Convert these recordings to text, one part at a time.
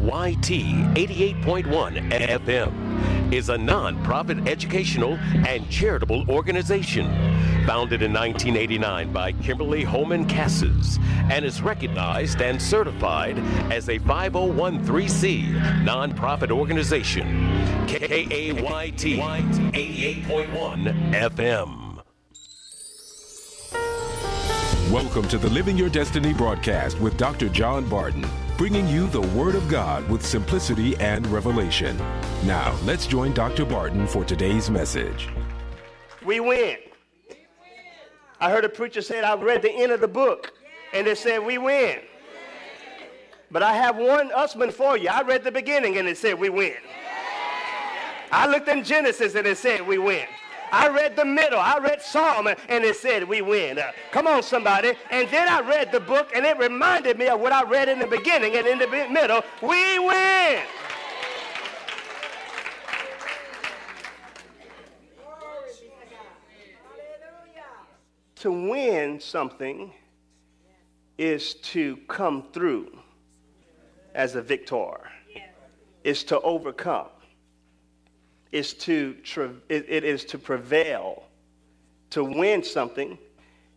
KAYT 88.1 FM is a non-profit educational and charitable organization founded in 1989 by Kimberly Holman Cassis and is recognized and certified as a 5013C nonprofit organization. KAYT 88.1 FM. Welcome to the Living Your Destiny broadcast with Dr. John Barton, bringing you the Word of God with simplicity and revelation. Now, let's join Dr. Barton for today's message. We win. I heard a preacher say, I read the end of the book, and it said, We win. But I have one usman for you. I read the beginning, and it said, We win. I looked in Genesis, and it said, We win. I read the middle. I read Psalm and it said we win. Uh, come on, somebody. And then I read the book and it reminded me of what I read in the beginning and in the middle. We win. To win something is to come through as a victor, is to overcome is to it, it is to prevail. To win something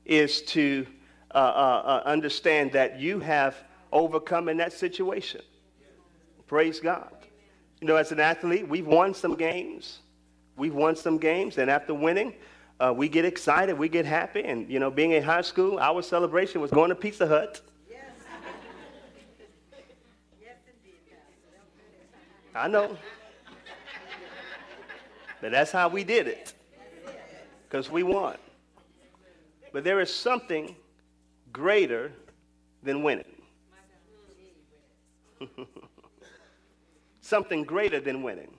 is to uh, uh, uh, understand that you have overcome in that situation. Praise God. You know, as an athlete, we've won some games. We've won some games, and after winning, uh, we get excited, we get happy. And, you know, being in high school, our celebration was going to Pizza Hut. Yes. I know. But that's how we did it. Because we won. But there is something greater than winning. something greater than winning.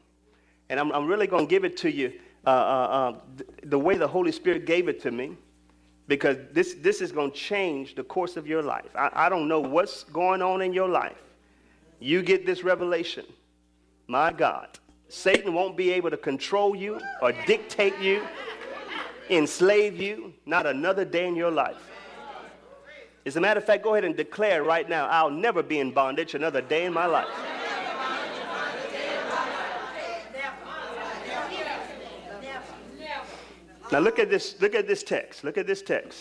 And I'm, I'm really going to give it to you uh, uh, uh, the way the Holy Spirit gave it to me because this, this is going to change the course of your life. I, I don't know what's going on in your life. You get this revelation. My God. Satan won't be able to control you or dictate you, enslave you, not another day in your life. As a matter of fact, go ahead and declare right now, I'll never be in bondage another day in my life. Now look at this, look at this text. Look at this text.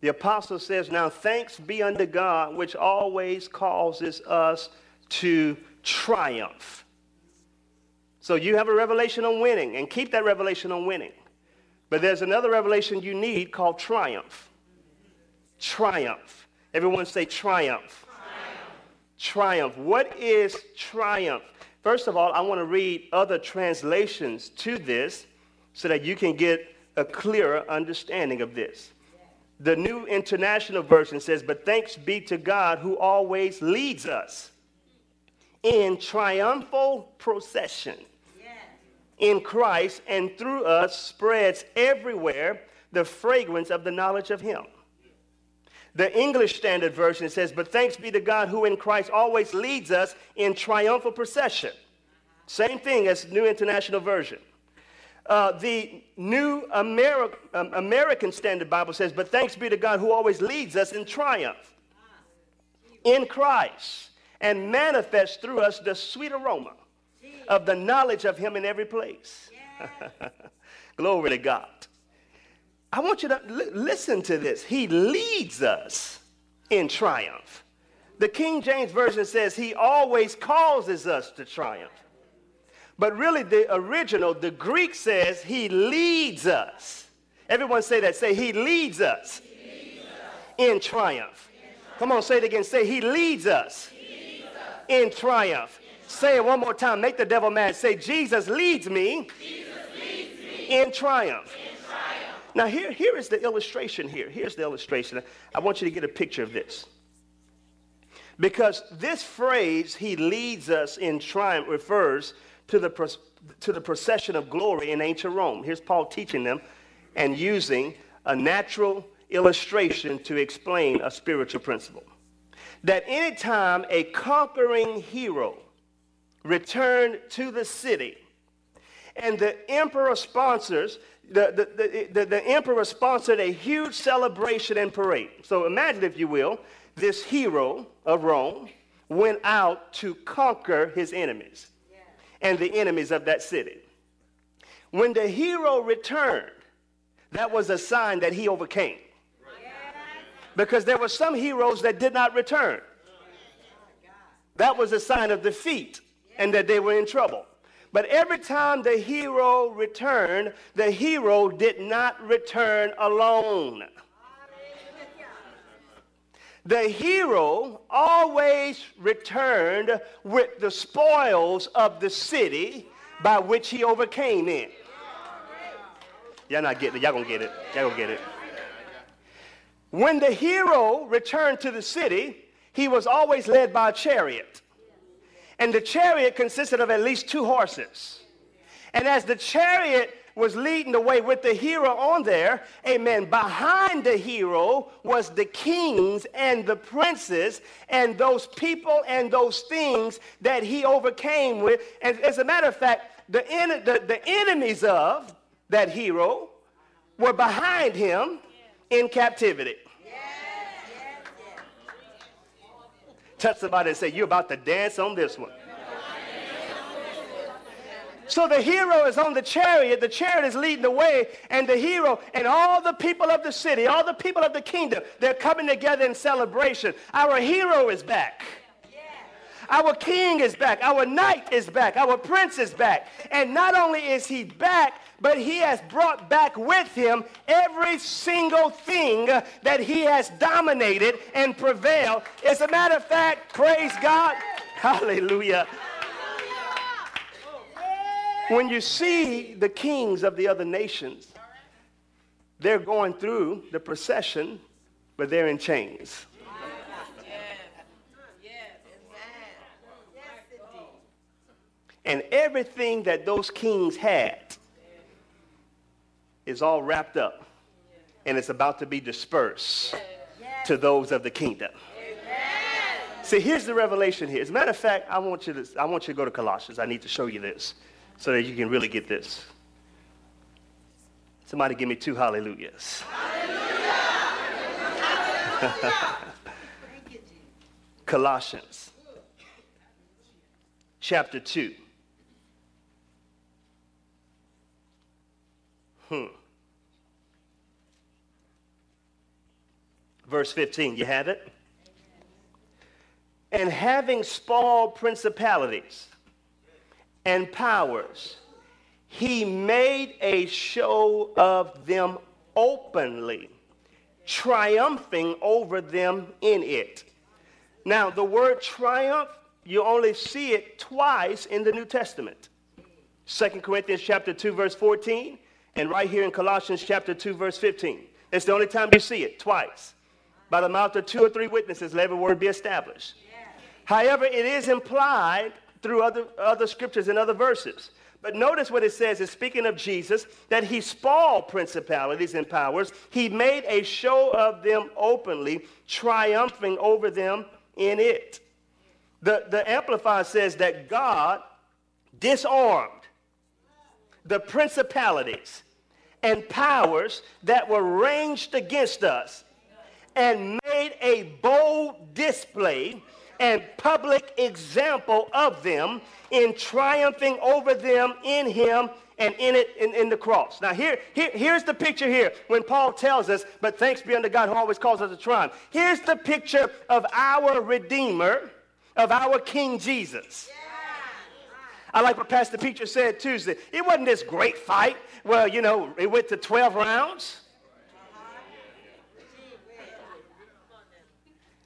The apostle says, Now thanks be unto God, which always causes us to triumph so you have a revelation on winning, and keep that revelation on winning. But there's another revelation you need called triumph. Triumph. Everyone say triumph. Triumph. triumph. What is triumph? First of all, I want to read other translations to this so that you can get a clearer understanding of this. The New International Version says, But thanks be to God who always leads us in triumphal procession in Christ and through us spreads everywhere the fragrance of the knowledge of Him. The English Standard Version says, But thanks be to God who in Christ always leads us in triumphal procession. Same thing as New International Version. Uh, the New Ameri- um, American Standard Bible says, But thanks be to God who always leads us in triumph in Christ and manifests through us the sweet aroma of the knowledge of him in every place. Glory to God. I want you to li- listen to this. He leads us in triumph. The King James Version says he always causes us to triumph. But really, the original, the Greek says he leads us. Everyone say that. Say, he leads us, he leads us. In, triumph. in triumph. Come on, say it again. Say, he leads us, he leads us. in triumph. Say it one more time. Make the devil mad. Say, Jesus leads me, Jesus leads me in, triumph. in triumph. Now, here, here is the illustration here. Here's the illustration. I want you to get a picture of this. Because this phrase, he leads us in triumph, refers to the, to the procession of glory in ancient Rome. Here's Paul teaching them and using a natural illustration to explain a spiritual principle. That anytime a conquering hero returned to the city And the emperor sponsors, the, the, the, the, emperor sponsored a huge celebration and parade. So imagine, if you will, this hero of Rome went out to conquer his enemies and the enemies of that city. When the hero returned, that was a sign that he overcame. Because there were some heroes that did not return. That was a sign of defeat and that they were in trouble. But every time the hero returned, the hero did not return alone. The hero always returned with the spoils of the city by which he overcame it. Y'all not getting it. Y'all gonna get it. Y'all gonna get it. When the hero returned to the city, he was always led by a chariot. And the chariot consisted of at least two horses. And as the chariot was leading the way with the hero on there, amen, behind the hero was the kings and the princes and those people and those things that he overcame with. And as a matter of fact, the, en- the, the enemies of that hero were behind him in captivity. Touch somebody and say, You're about to dance on this one. So the hero is on the chariot, the chariot is leading the way, and the hero and all the people of the city, all the people of the kingdom, they're coming together in celebration. Our hero is back. Our king is back. Our knight is back. Our prince is back. And not only is he back, but he has brought back with him every single thing that he has dominated and prevailed. As a matter of fact, praise God. Hallelujah. When you see the kings of the other nations, they're going through the procession, but they're in chains. And everything that those kings had is all wrapped up and it's about to be dispersed to those of the kingdom. See, here's the revelation here. As a matter of fact, I want you to, I want you to go to Colossians. I need to show you this so that you can really get this. Somebody give me two hallelujahs. Hallelujah. Colossians chapter 2. Hmm. Verse 15, you have it? And having spoiled principalities and powers, he made a show of them openly, triumphing over them in it. Now, the word triumph, you only see it twice in the New Testament. 2 Corinthians chapter 2, verse 14, and right here in Colossians chapter 2, verse 15. It's the only time you see it, twice. By the mouth of two or three witnesses, let every word be established. However, it is implied through other, other scriptures and other verses. But notice what it says is speaking of Jesus, that he spoiled principalities and powers. He made a show of them openly, triumphing over them in it. The, the Amplified says that God disarmed the principalities and powers that were ranged against us and made a bold display and public example of them in triumphing over them in him and in it in, in the cross. Now here, here, here's the picture here when Paul tells us, but thanks be unto God who always calls us to triumph. Here's the picture of our Redeemer, of our King Jesus. I like what Pastor Peter said Tuesday. It wasn't this great fight. Well, you know, it went to 12 rounds.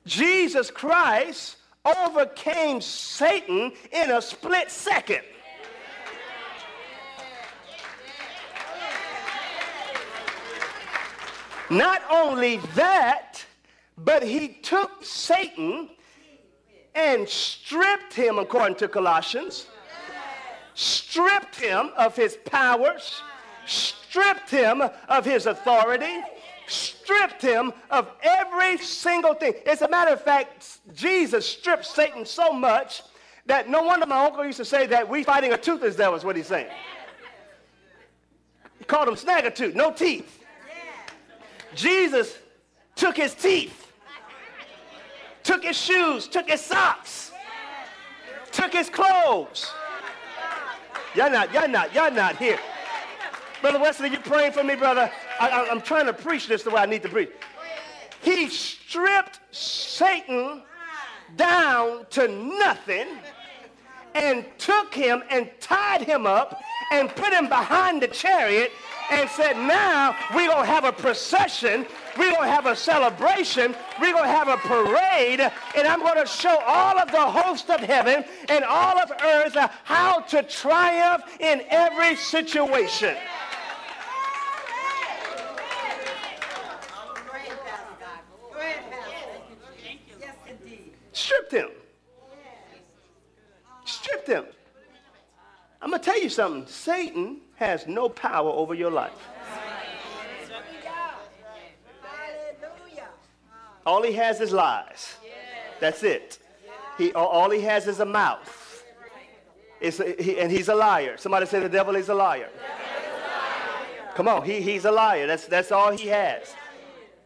Jesus Christ overcame Satan in a split second. Not only that, but he took Satan and stripped him, according to Colossians, stripped him of his powers, stripped him of his authority, stripped him of every single thing. As a matter of fact, Jesus stripped Satan so much that no wonder my uncle used to say that we fighting a toothless devil is what he's saying. He called him Snaggletooth, no teeth. Jesus took his teeth, took his shoes, took his socks, took his clothes. Y'all not, y'all not, y'all not here. Brother Wesley, you praying for me, brother? I, am trying to preach this the way I need to preach. He stripped Satan down to nothing and took him and tied him up and put him behind the chariot and said, now we're going to have a procession. We're going to have a celebration. We're going to have a parade. And I'm going to show all of the host of heaven and all of earth how to triumph in every situation. Stripped him. Stripped him. I'm going to tell you something. Satan has no power over your life. All he has is lies. That's it. He, all he has is a mouth. A, he, and he's a liar. Somebody say the devil is a liar. Come on, he, he's a liar. That's, that's all he has.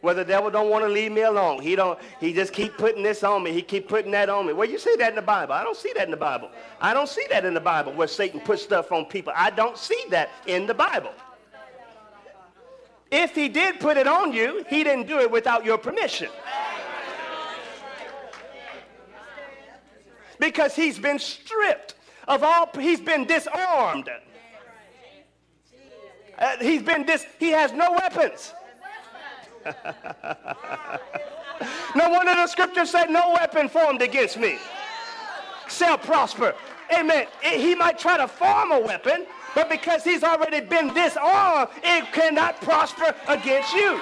Well, the devil don't want to leave me alone. He don't. He just keep putting this on me. He keep putting that on me. Well, you see that in the Bible. I don't see that in the Bible. I don't see that in the Bible where Satan puts stuff on people. I don't see that in the Bible. If he did put it on you, he didn't do it without your permission. Because he's been stripped of all, he's been disarmed. Uh, he's been dis, he has no weapons. no wonder the scripture said, No weapon formed against me shall prosper. Amen. He might try to form a weapon, but because he's already been disarmed, it cannot prosper against you.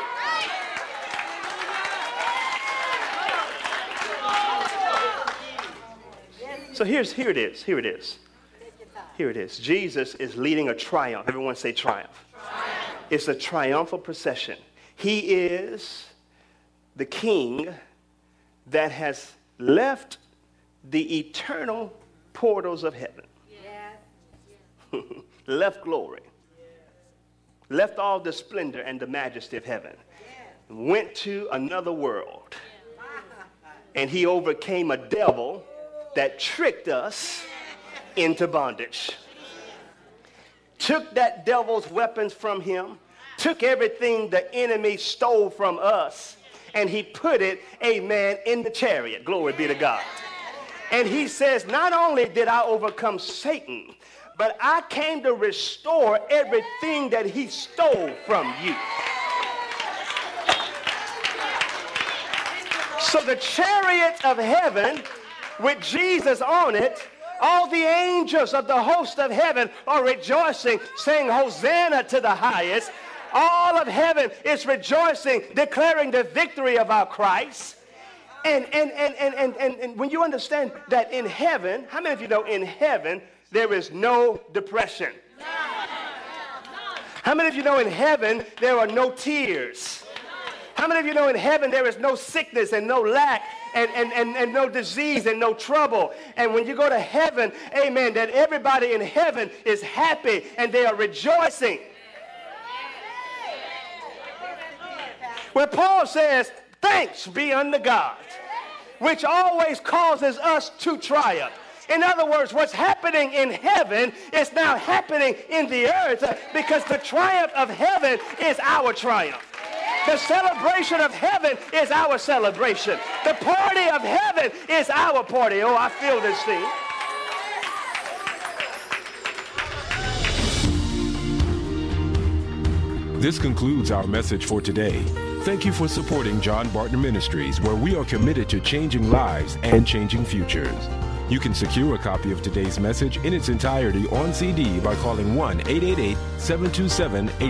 So here's here it is. Here it is. Here it is. Jesus is leading a triumph. Everyone say triumph. triumph. It's a triumphal procession. He is the king that has left the eternal portals of heaven, yeah. left glory, left all the splendor and the majesty of heaven, went to another world, and he overcame a devil that tricked us into bondage. Took that devil's weapons from him took everything the enemy stole from us and he put it, amen, in the chariot. Glory be to God. And he says, Not only did I overcome Satan, but I came to restore everything that he stole from you. So the chariot of heaven with Jesus on it all the angels of the host of heaven are rejoicing, saying, Hosanna to the highest. All of heaven is rejoicing, declaring the victory of our Christ. And, and, and, and, and, and, when you understand that in heaven, how many of you know in heaven there is no depression? How many of you know in heaven there are no tears? How many of you know in heaven there is no sickness and no lack and, and, and, and no disease and no trouble? And when you go to heaven, amen, that everybody in heaven is happy and they are rejoicing. Where Paul says, Thanks be unto God, which always causes us to triumph. In other words, what's happening in heaven is now happening in the earth because the triumph of heaven is our triumph. The celebration of heaven is our celebration. The party of heaven is our party. Oh, I feel this thing. This concludes our message for today. Thank you for supporting John Barton Ministries, where we are committed to changing lives and changing futures. You can secure a copy of today's message in its entirety on CD by calling 1 888 727